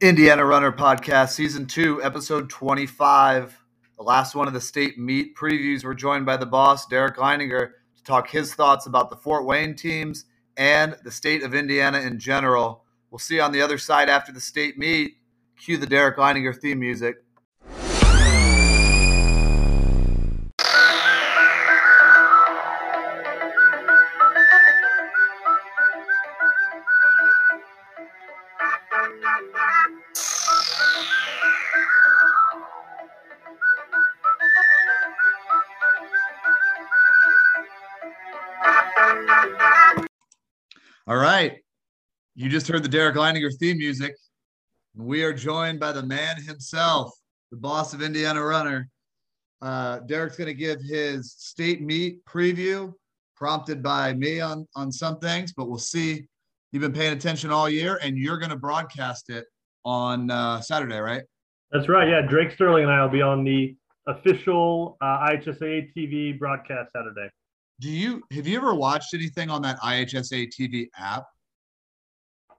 Indiana Runner Podcast, Season 2, Episode 25. The last one of the state meet previews. We're joined by the boss, Derek Leininger, to talk his thoughts about the Fort Wayne teams and the state of Indiana in general. We'll see you on the other side after the state meet. Cue the Derek Leininger theme music. Just heard the Derek Leininger theme music. We are joined by the man himself, the boss of Indiana Runner. Uh, Derek's going to give his state meet preview, prompted by me on, on some things, but we'll see. You've been paying attention all year, and you're going to broadcast it on uh, Saturday, right? That's right. Yeah, Drake Sterling and I will be on the official uh, IHSAA TV broadcast Saturday. Do you have you ever watched anything on that IHSAA TV app?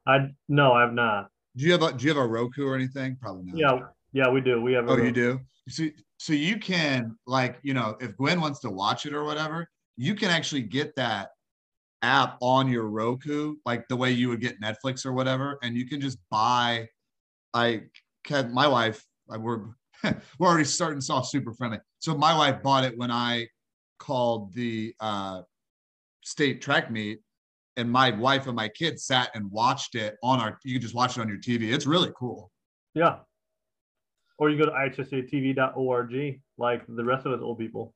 I no, I have not. Do you have a Do you have a Roku or anything? Probably not. Yeah, yeah, we do. We have. Oh, you do. So, so you can like you know if Gwen wants to watch it or whatever, you can actually get that app on your Roku, like the way you would get Netflix or whatever, and you can just buy. I can my wife. We're we're already starting off super friendly. So my wife bought it when I called the uh, state track meet, and my wife and my kids sat and watched it on our. You can just watch it on your TV. It's really cool. Yeah. Or you go to ihsaatv.org like the rest of us old people.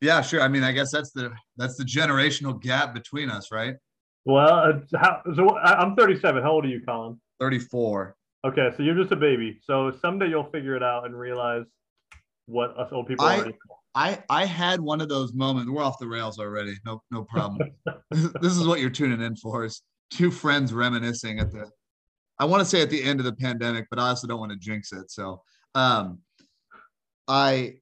Yeah, sure. I mean, I guess that's the that's the generational gap between us, right? Well, how, so I'm 37. How old are you, Colin? 34. Okay, so you're just a baby. So someday you'll figure it out and realize what us old people I, are. I I had one of those moments. We're off the rails already. No no problem. this is what you're tuning in for. Is two friends reminiscing at the. I want to say at the end of the pandemic, but I also don't want to jinx it. So, um, I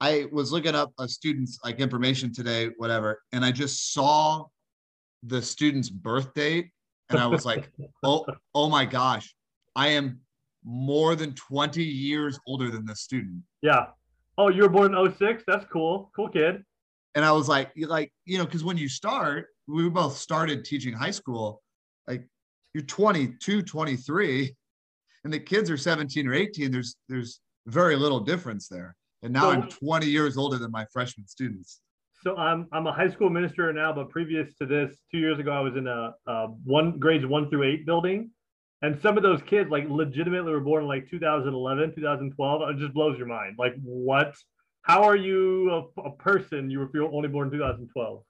I was looking up a student's like information today, whatever, and I just saw the student's birth date, and I was like, oh oh my gosh, I am more than 20 years older than this student. Yeah. Oh, you were born in 06? That's cool. Cool kid. And I was like, like, you know, because when you start, we both started teaching high school, like you're 22, 23, and the kids are 17 or 18. There's there's very little difference there. And now so, I'm 20 years older than my freshman students. So I'm I'm a high school minister now, but previous to this, two years ago, I was in a, a one grades one through eight building and some of those kids like legitimately were born in like 2011 2012 it just blows your mind. Like what? How are you a, a person you were only born in 2012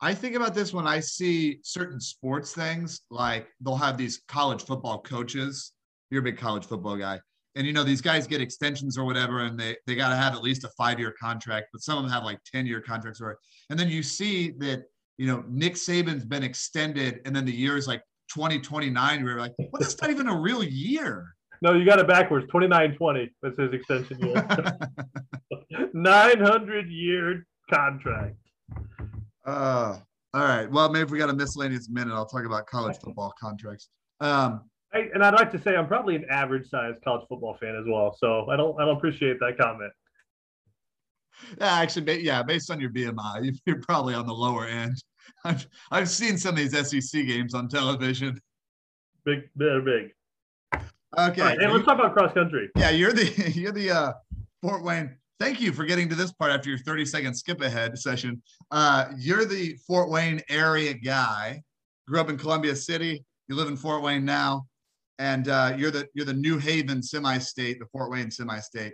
i think about this when i see certain sports things like they'll have these college football coaches. You're a big college football guy. And you know these guys get extensions or whatever and they, they got to have at least a five year contract but some of them have like 10 year contracts or and then you see that you know nick saban's been extended and then the years like 2029. We were like, what is not even a real year? No, you got it backwards. 2920 That's his extension year. 900 year contract. Uh, all right. Well, maybe we got a miscellaneous minute, I'll talk about college football contracts. Um, I, and I'd like to say I'm probably an average sized college football fan as well. So I don't I don't appreciate that comment. Yeah, actually, yeah, based on your BMI, you're probably on the lower end. I've I've seen some of these SEC games on television. Big, they're big. Okay. Right, hey, let's talk about cross country. Yeah, you're the you're the uh, Fort Wayne. Thank you for getting to this part after your 30 second skip ahead session. Uh, you're the Fort Wayne area guy. Grew up in Columbia City. You live in Fort Wayne now, and uh, you're the you're the New Haven semi-state, the Fort Wayne semi-state.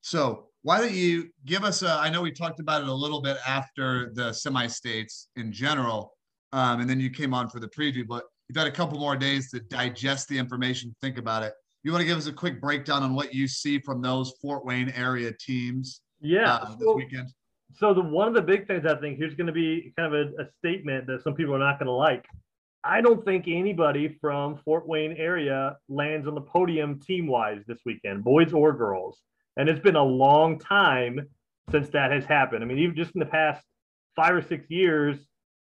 So why don't you give us a i know we talked about it a little bit after the semi-states in general um, and then you came on for the preview but you've had a couple more days to digest the information think about it. You want to give us a quick breakdown on what you see from those fort wayne area teams yeah uh, this so, weekend? so the one of the big things i think here's going to be kind of a, a statement that some people are not going to like. I don't think anybody from fort wayne area lands on the podium team wise this weekend boys or girls and it's been a long time since that has happened. I mean, even just in the past five or six years,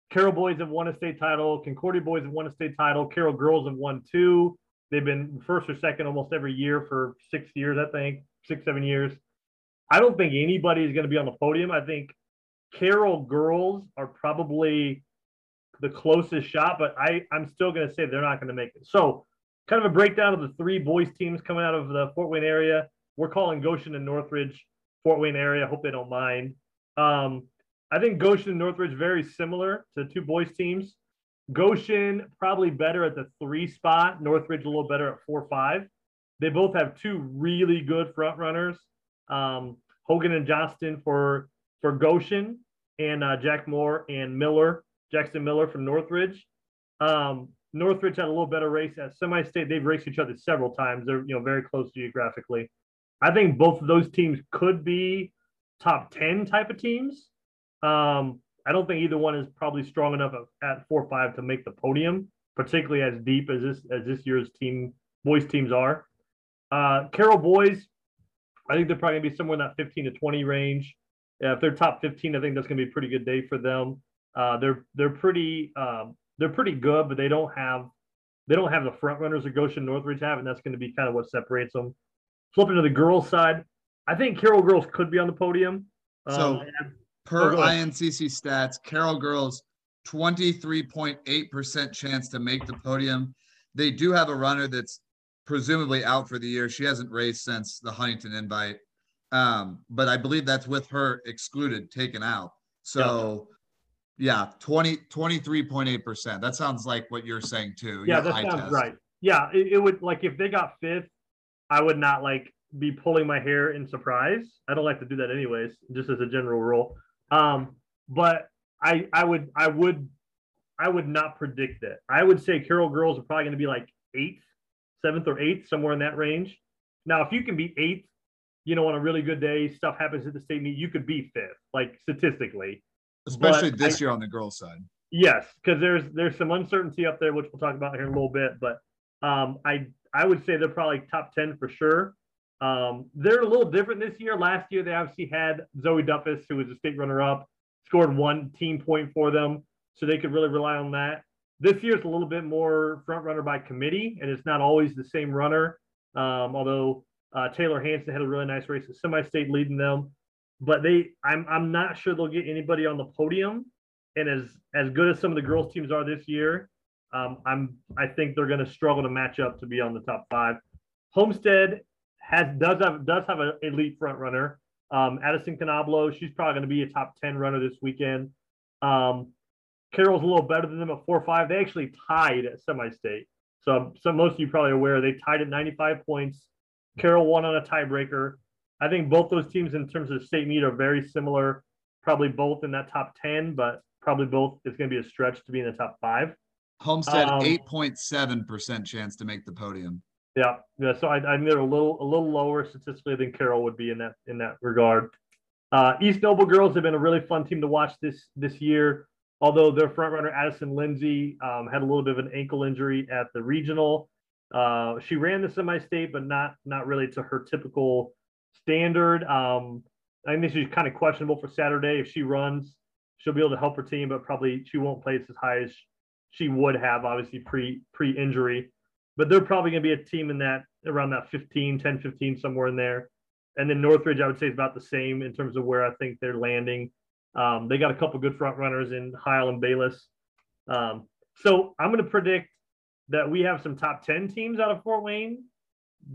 Carroll boys have won a state title, Concordia boys have won a state title, Carroll girls have won two. They've been first or second almost every year for six years, I think, six, seven years. I don't think anybody is going to be on the podium. I think Carroll girls are probably the closest shot, but I, I'm still going to say they're not going to make it. So, kind of a breakdown of the three boys teams coming out of the Fort Wayne area. We're calling Goshen and Northridge Fort Wayne area. I hope they don't mind. Um, I think Goshen and Northridge very similar to two boys teams. Goshen probably better at the three spot. Northridge a little better at four five. They both have two really good front runners. Um, Hogan and Johnston for for Goshen, and uh, Jack Moore and Miller, Jackson Miller from Northridge. Um, Northridge had a little better race at semi-state. They've raced each other several times. They're you know very close geographically. I think both of those teams could be top ten type of teams. Um, I don't think either one is probably strong enough at four or five to make the podium, particularly as deep as this as this year's team boys teams are. Uh, Carroll boys, I think they're probably gonna be somewhere in that 15 to 20 range. Yeah, if they're top 15, I think that's gonna be a pretty good day for them. Uh, they're they're pretty um, they're pretty good, but they don't have they don't have the front runners that Goshen Northridge have, and that's going to be kind of what separates them. Flipping to the girls' side, I think Carroll girls could be on the podium. So um, per oh, INCC stats, Carroll girls 23.8% chance to make the podium. They do have a runner that's presumably out for the year. She hasn't raced since the Huntington invite. Um, but I believe that's with her excluded, taken out. So yeah, 20, 23.8%. That sounds like what you're saying too. Yeah, that sounds test. right. Yeah, it, it would like if they got fifth, I would not like be pulling my hair in surprise. I don't like to do that anyways, just as a general rule. Um, but I I would I would I would not predict it. I would say Carroll girls are probably going to be like eighth, seventh or eighth, somewhere in that range. Now, if you can be eighth, you know, on a really good day, stuff happens at the state meet, you could be fifth, like statistically. Especially but this I, year on the girls' side. Yes, because there's there's some uncertainty up there, which we'll talk about here in a little bit. But um, I I would say they're probably top ten for sure. Um, they're a little different this year. Last year they obviously had Zoe Duffus, who was a state runner-up, scored one team point for them, so they could really rely on that. This year year's a little bit more front runner by committee, and it's not always the same runner. Um, although uh, Taylor Hanson had a really nice race at semi-state leading them, but they I'm I'm not sure they'll get anybody on the podium. And as as good as some of the girls teams are this year, um, I'm I think they're going to struggle to match up to be on the top five. Homestead has does have does have an elite front runner. Um, Addison Canablo, she's probably going to be a top ten runner this weekend. Um, Carroll's a little better than them at four five. They actually tied at semi-state. So, so most of you probably aware they tied at 95 points. Carroll won on a tiebreaker. I think both those teams, in terms of state meet, are very similar. Probably both in that top 10, but probably both it's going to be a stretch to be in the top five. Homestead, um, 8.7% chance to make the podium. Yeah, yeah. So I, I think they're a little a little lower statistically than Carroll would be in that in that regard. Uh, East Noble girls have been a really fun team to watch this this year. Although their front runner Addison Lindsay um, had a little bit of an ankle injury at the regional, uh, she ran the semi-state, but not not really to her typical standard. Um, I think she's kind of questionable for Saturday. If she runs, she'll be able to help her team, but probably she won't place as high as she would have, obviously pre pre injury. But they're probably going to be a team in that around that 15, 10, 15, somewhere in there. And then Northridge, I would say, is about the same in terms of where I think they're landing. Um, they got a couple good front runners in Heil and Bayless. Um, so I'm going to predict that we have some top 10 teams out of Fort Wayne,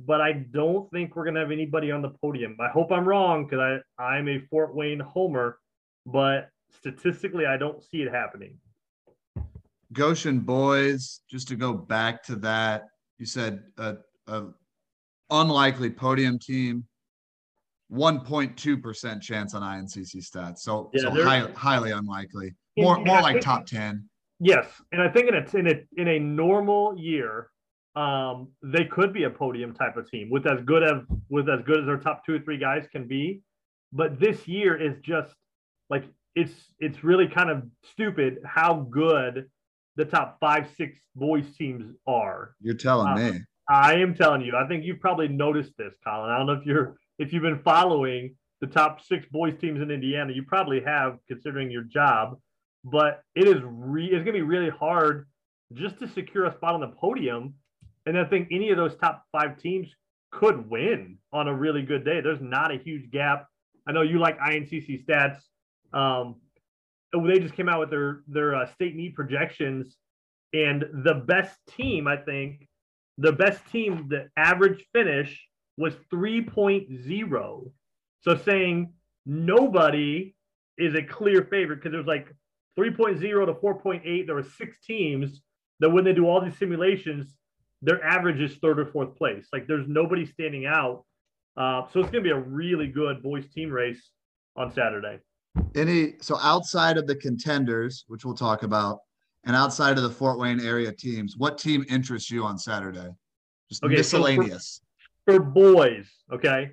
but I don't think we're going to have anybody on the podium. I hope I'm wrong because I'm a Fort Wayne homer, but statistically, I don't see it happening. Goshen boys, just to go back to that, you said a, a unlikely podium team, 1.2% chance on INCC stats. So, yeah, so high, highly unlikely. More, more like top 10. Yes, and I think in a in a in a normal year, um, they could be a podium type of team with as good as with as good as their top two or three guys can be. But this year is just like it's it's really kind of stupid how good the top five six boys teams are. You're telling uh, me. I am telling you. I think you've probably noticed this, Colin. I don't know if you're if you've been following the top six boys teams in Indiana. You probably have, considering your job but it is re- it's going to be really hard just to secure a spot on the podium And I think any of those top five teams could win on a really good day. There's not a huge gap. I know you like INCC stats. Um, they just came out with their their uh, state meet projections, and the best team, I think, the best team, the average finish was 3.0. So saying nobody is a clear favorite because there's like 3.0 to 4.8. There were six teams that when they do all these simulations, their average is third or fourth place. Like there's nobody standing out. Uh, so it's going to be a really good boys team race on Saturday. Any so outside of the contenders, which we'll talk about, and outside of the Fort Wayne area teams, what team interests you on Saturday? Just okay, miscellaneous. So for, for, boys, okay.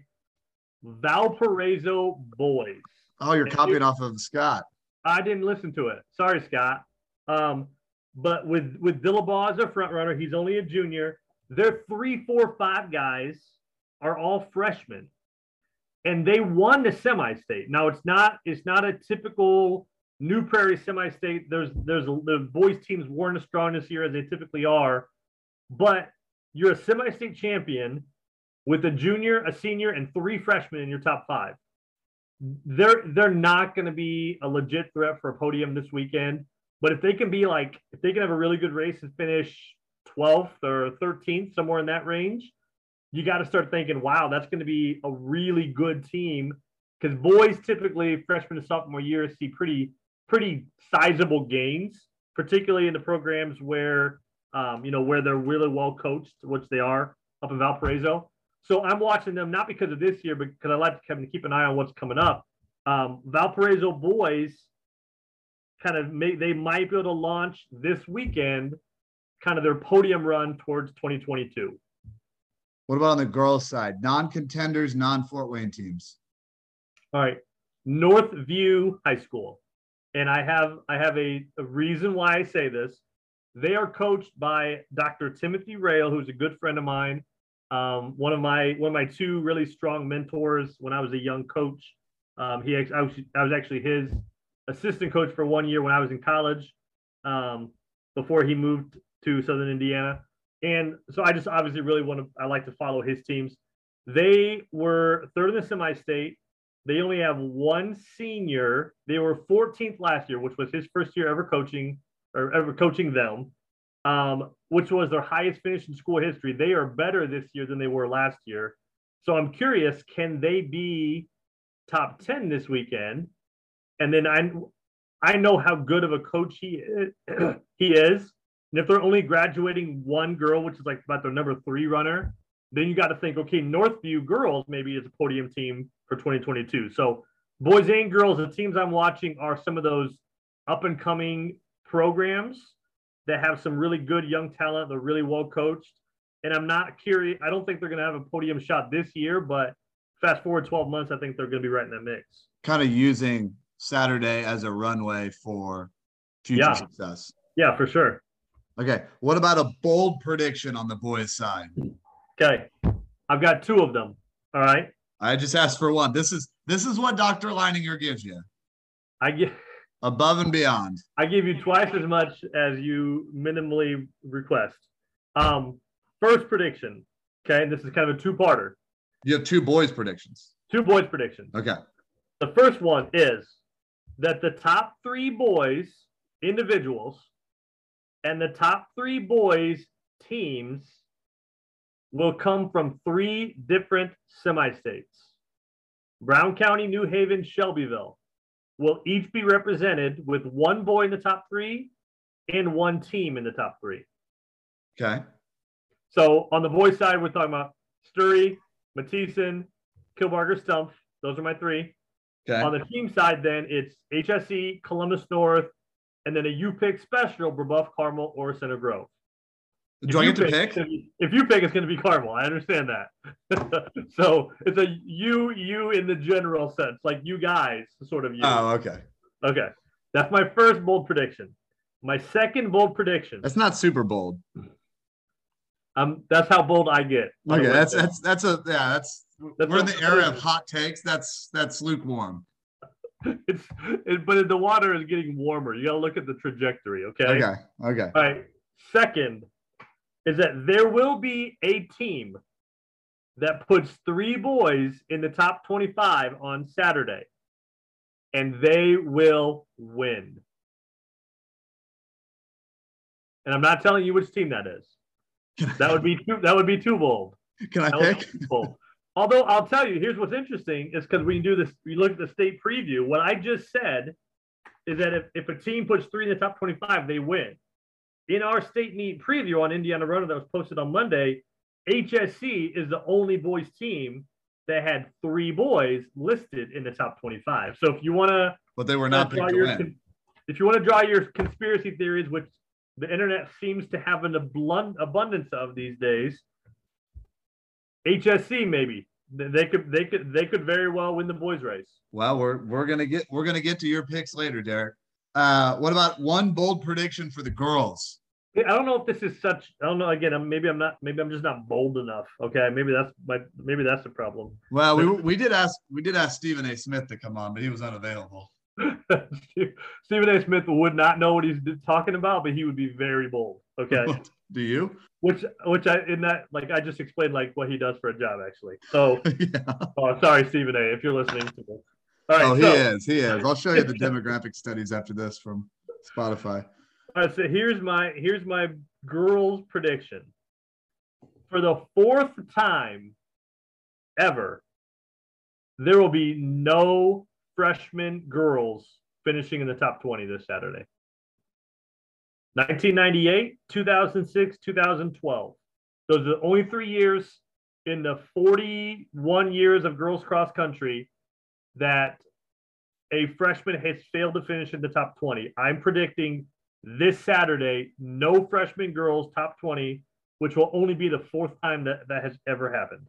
Valparaiso boys. Oh, you're and copying off of Scott. I didn't listen to it. Sorry, Scott. Um, but with with Dillabaugh as a front runner, he's only a junior. Their three, four, five guys are all freshmen, and they won the semi-state. Now it's not it's not a typical New Prairie semi-state. There's there's the boys teams weren't as strong this year as they typically are, but you're a semi-state champion with a junior, a senior, and three freshmen in your top five. They're they're not going to be a legit threat for a podium this weekend. But if they can be like, if they can have a really good race and finish 12th or 13th, somewhere in that range, you got to start thinking, wow, that's going to be a really good team. Because boys typically, freshman and sophomore year, see pretty, pretty sizable gains, particularly in the programs where, um, you know, where they're really well coached, which they are up in Valparaiso. So I'm watching them not because of this year, but because I like to keep an eye on what's coming up. Um, Valparaiso boys kind of may, they might be able to launch this weekend kind of their podium run towards 2022. What about on the girls' side? Non-contenders, non-Fort Wayne teams. All right, Northview High School, and I have I have a, a reason why I say this. They are coached by Dr. Timothy Rail, who's a good friend of mine. Um, one of my one of my two really strong mentors when I was a young coach. Um, he I was, I was actually his assistant coach for one year when I was in college um, before he moved to Southern Indiana. And so I just obviously really want to, I like to follow his teams. They were third in the semi state. They only have one senior. They were 14th last year, which was his first year ever coaching or ever coaching them, um, which was their highest finish in school history. They are better this year than they were last year. So I'm curious, can they be top 10 this weekend? and then I I know how good of a coach he is, he is. And if they're only graduating one girl, which is like about their number three runner, then you got to think, okay, Northview girls maybe is a podium team for 2022. So boys and girls, the teams I'm watching are some of those up and coming programs that have some really good young talent. They're really well coached. And I'm not curious. I don't think they're going to have a podium shot this year, but fast forward 12 months, I think they're going to be right in that mix. Kind of using Saturday as a runway for future yeah. success. Yeah, for sure. Okay. What about a bold prediction on the boys' side? Okay. I've got two of them. All right. I just asked for one. This is this is what Dr. Leininger gives you. I get above and beyond. I give you twice as much as you minimally request. Um, first prediction. Okay, this is kind of a two-parter. You have two boys predictions. Two boys predictions. Okay. The first one is that the top three boys, individuals, and the top three boys, teams, will come from three different semi states Brown County, New Haven, Shelbyville will each be represented with one boy in the top three and one team in the top three. Okay. So on the boys' side, we're talking about Sturry, Matthiesen, Kilbarger, Stumpf. Those are my three. Okay. On the team side, then it's HSE, Columbus North, and then a U pick special, Brebeuf, Carmel, or Center Grove. Do if I get to pick? If you pick, it's going to be Carmel. I understand that. so it's a you, you in the general sense, like you guys, sort of you. Oh, okay. Okay. That's my first bold prediction. My second bold prediction. That's not super bold. Um, that's how bold I get. Okay, that's that's that's a yeah, that's that's We're in the era of hot takes. That's that's lukewarm. It's it, but the water is getting warmer. You got to look at the trajectory. Okay. Okay. Okay. All right. Second, is that there will be a team that puts three boys in the top 25 on Saturday, and they will win. And I'm not telling you which team that is. That would be too, that would be too bold. Can I That pick? be too bold. Although I'll tell you, here's what's interesting is because we do this, we look at the state preview. What I just said is that if, if a team puts three in the top 25, they win. In our state meet preview on Indiana Runner that was posted on Monday, HSE is the only boys team that had three boys listed in the top 25. So if you want to But they were not picked to your win. if you want to draw your conspiracy theories, which the internet seems to have an abundance of these days, HSE maybe they could they could they could very well win the boys race. Well, we're we're gonna get we're gonna get to your picks later, Derek. Uh, what about one bold prediction for the girls? I don't know if this is such. I don't know. Again, I'm, maybe I'm not. Maybe I'm just not bold enough. Okay, maybe that's my. Maybe that's the problem. Well, we we did ask we did ask Stephen A. Smith to come on, but he was unavailable. Stephen A. Smith would not know what he's talking about, but he would be very bold. Okay. Do you? which which I in that like I just explained like what he does for a job actually. So yeah. oh, sorry Stephen A. If you're listening to this. All right, Oh, he so, is. He is. I'll show you the demographic studies after this from Spotify. all right, so here's my here's my girls prediction. For the fourth time ever, there will be no freshman girls finishing in the top 20 this Saturday. 1998, 2006, 2012. Those are the only three years in the 41 years of girls cross country that a freshman has failed to finish in the top 20. I'm predicting this Saturday, no freshman girls top 20, which will only be the fourth time that that has ever happened.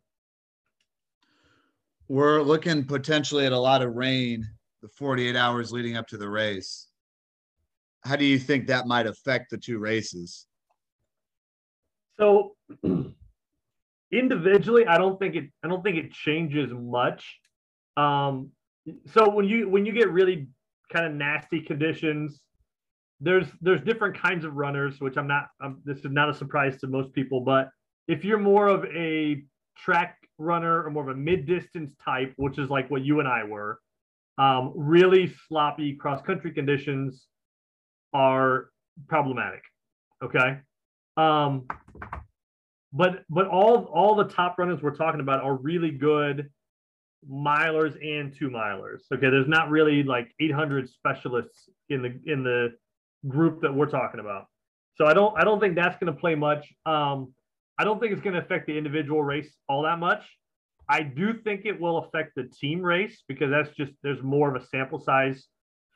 We're looking potentially at a lot of rain the 48 hours leading up to the race. How do you think that might affect the two races? So individually, I don't think it I don't think it changes much. Um, so when you when you get really kind of nasty conditions, there's there's different kinds of runners, which I'm not. I'm, this is not a surprise to most people, but if you're more of a track runner or more of a mid distance type, which is like what you and I were, um, really sloppy cross country conditions are problematic. Okay. Um, but but all all the top runners we're talking about are really good milers and two milers. Okay, there's not really like 800 specialists in the in the group that we're talking about. So I don't I don't think that's going to play much. Um, I don't think it's going to affect the individual race all that much. I do think it will affect the team race because that's just there's more of a sample size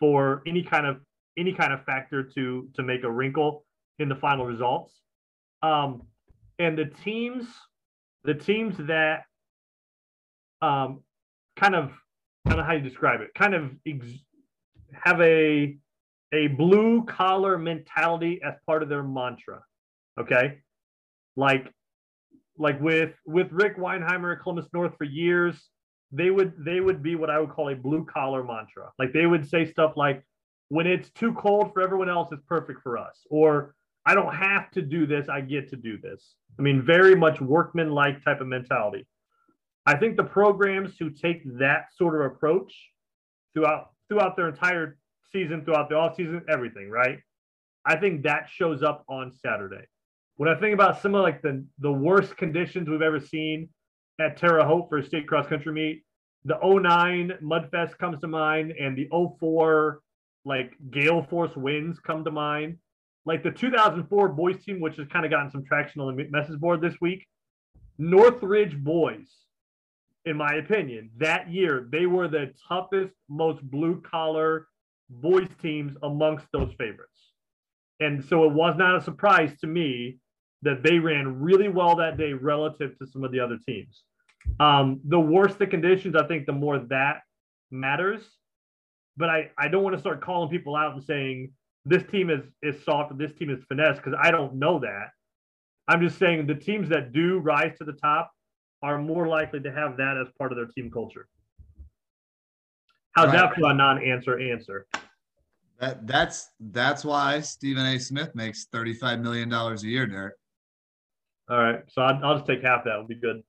for any kind of any kind of factor to to make a wrinkle in the final results. Um, and the teams, the teams that um, kind of I don't know how you describe it, kind of ex- have a a blue collar mentality as part of their mantra. Okay, like like with with Rick Weinheimer at Columbus North for years, they would they would be what I would call a blue collar mantra. Like they would say stuff like, "When it's too cold for everyone else, it's perfect for us," or "I don't have to do this, I get to do this." I mean, very much workman like type of mentality. I think the programs who take that sort of approach throughout throughout their entire season, throughout the off season, everything, right? I think that shows up on Saturday. When I think about some of like the the worst conditions we've ever seen at Terre Haute for a state cross country meet, the 09 Mudfest comes to mind, and the 04 like gale force winds come to mind. Like the 2004 boys team, which has kind of gotten some traction on the message board this week, Northridge boys in my opinion, that year they were the toughest, most blue collar boys teams amongst those favorites. And so it was not a surprise to me that they ran really well that day relative to some of the other teams. Um, the worse the conditions, I think the more that matters. But I, I don't want to start calling people out and saying this team is is soft or this team is finesse because I don't know that. I'm just saying the teams that do rise to the top are more likely to have that as part of their team culture. How's Right. that for a non-answer answer? That that's that's why Stephen A. Smith makes $35 million a year, Derek. All right. So I'll, I'll just take half that. Would be good.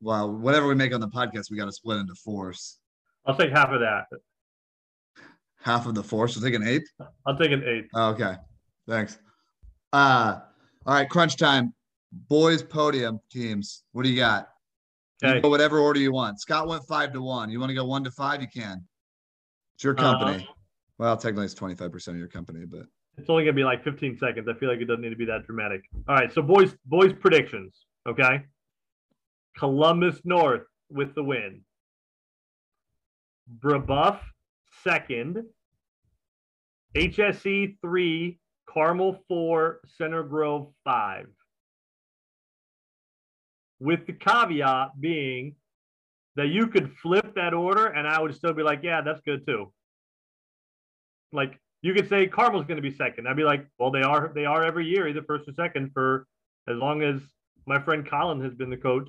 Well, whatever we make on the podcast, we got to split into fours. I'll take half of that. Half of the four, so take an eighth. I'll take an eighth. Oh, okay, thanks. Uh, all right, crunch time. Boys podium teams. What do you got? You Okay. go whatever order you want. Scott went five to one. You want to go one to five? You can. It's your company. well, technically, it's twenty five percent of your company, but It's only gonna be like 15 seconds. I feel like it doesn't need to be that dramatic. All right. So boys, boys predictions. Okay. Columbus North with the win. Brebeuf second. HSE three. Carmel four. Center Grove five. With the caveat being that you could flip that order and I would still be like, yeah, that's good too. Like you could say Carmel's going to be second. I'd be like, well, they are they are every year, either first or second for as long as my friend Colin has been the coach.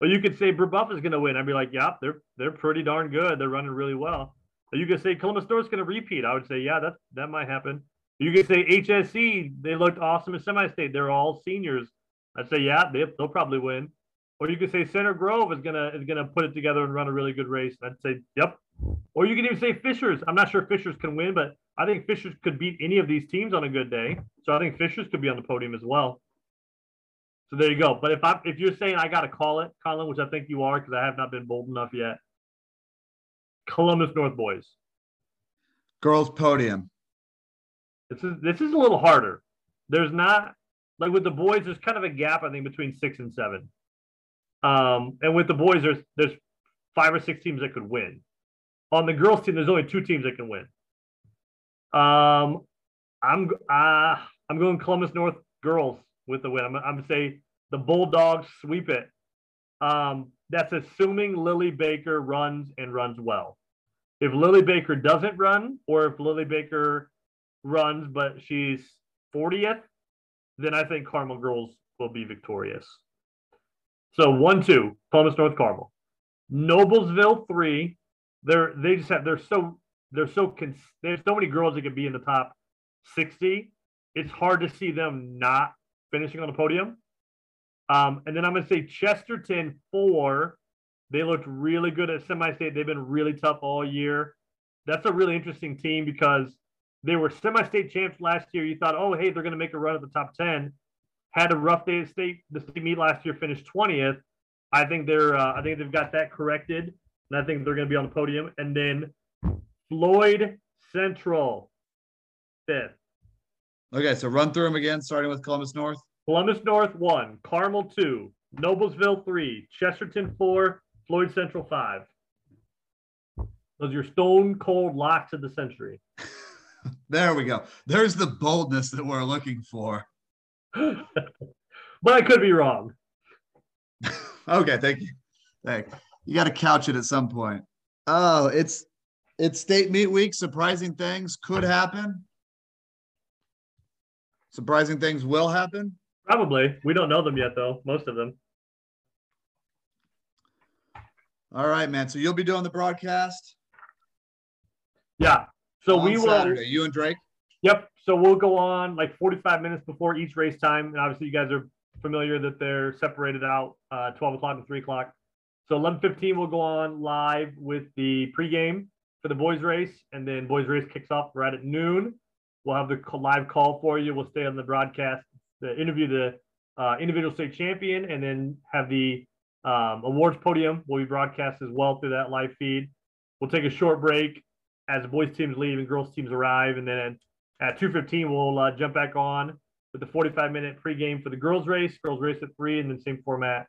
But you could say Brebeuf is going to win. I'd be like, yeah, they're they're pretty darn good. They're running really well. But you could say Columbus North's going to repeat. I would say, yeah, that that might happen. You could say HSE, they looked awesome in semi-state. They're all seniors. I'd say, yeah, they, they'll probably win. Or you could say Center Grove is gonna is gonna put it together and run a really good race. I'd say, yep. Or you can even say Fishers. I'm not sure Fishers can win, but I think Fishers could beat any of these teams on a good day. So I think Fishers could be on the podium as well. So there you go. But if I if you're saying I gotta call it, Colin, which I think you are because I have not been bold enough yet. Columbus North boys. girls podium. This is this is a little harder. There's not like with the boys, there's kind of a gap, I think, between six and seven. Um, and with the boys, there's there's five or six teams that could win. On the girls' team, there's only two teams that can win. Um, I'm uh, I'm going Columbus North girls with the win. I'm, I'm gonna say the Bulldogs sweep it. Um, that's assuming Lily Baker runs and runs well. If Lily Baker doesn't run, or if Lily Baker runs but she's 40th, then I think Carmel girls will be victorious. So one two, Columbus North Carmel, Noblesville three. They're they just have they're so they're so cons- there's so many girls that could be in the top 60. It's hard to see them not finishing on the podium. Um, and then I'm gonna say Chesterton four. They looked really good at semi-state. They've been really tough all year. That's a really interesting team because they were semi-state champs last year. You thought, oh, hey, they're going to make a run at the top ten. Had a rough day at state. The state meet last year finished twentieth. I think they're. Uh, I think they've got that corrected, and I think they're going to be on the podium. And then Floyd Central fifth. Okay, so run through them again, starting with Columbus North. Columbus North one, Carmel two, Noblesville three, Chesterton four, Floyd Central five. Those are your stone cold locks of the century. There we go. There's the boldness that we're looking for. but I could be wrong. Okay, thank you. Thank you. You Got to couch it at some point. Oh, it's it's state meet week. Surprising things could happen. Surprising things will happen. Probably. We don't know them yet, though. Most of them. All right, man. So you'll be doing the broadcast Yeah. So we will. Saturday. You and Drake. Yep. So we'll go on like 45 minutes before each race time. And obviously, you guys are familiar that they're separated out uh, 12 o'clock and 3 o'clock. So 11:15 we'll go on live with the pregame for the boys race, and then boys race kicks off right at noon. We'll have the live call for you. We'll stay on the broadcast, the interview the uh, individual state champion, and then have the um, awards podium will be broadcast as well through that live feed. We'll take a short break as the boys teams leave and girls teams arrive, and then at 2:15 we'll uh, jump back on with the 45 minute pregame for the girls race. Girls race at three, and then same format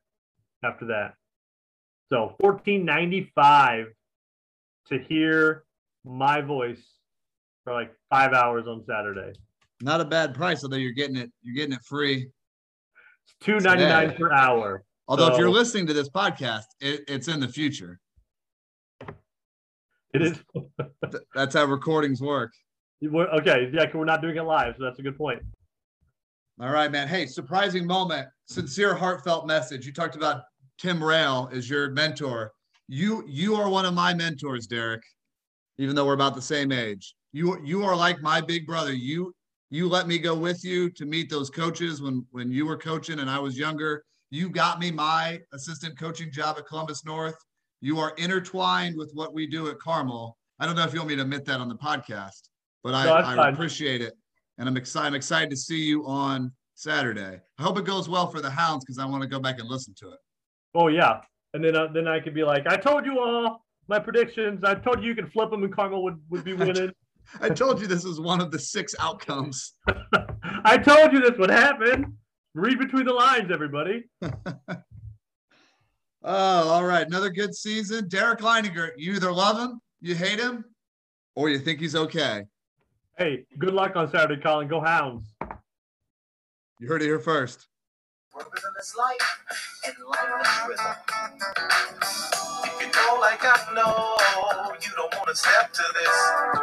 after that. So 14.95 to hear my voice for like five hours on Saturday. Not a bad price, although you're getting it. You're getting it free. It's 2.99 per hour. Although if you're listening to this podcast, it, it's in the future. It is That's how recordings work. we're, okay. Yeah, we're not doing it live, so that's a good point. All right, man. Hey, surprising moment. Sincere, heartfelt message. You talked about Tim Rail as your mentor. You you are one of my mentors, Derek. Even though we're about the same age, you you are like my big brother. You You let me go with you to meet those coaches when when you were coaching and I was younger. You got me my assistant coaching job at Columbus North. You are intertwined with what we do at Carmel. I don't know if you want me to admit that on the podcast, but I, No, I that's appreciate it. And I'm excited. I'm excited to see you on Saturday. I hope it goes well for the Hounds because I want to go back and listen to it. Oh yeah, and then uh, then I could be like, I told you all my predictions. I told you you could flip them and Carmel would, would be winning. I told you this was one of the six outcomes. I told you this would happen. Read between the lines, everybody. Oh, all right. Another good season. Derek Leininger, you either love him, you hate him, or you think he's okay. Hey, good luck on Saturday, Colin. Go Hounds. You heard it here first. Rhythm is life, and life is rhythm. You know, like I know, you don't want to step to this.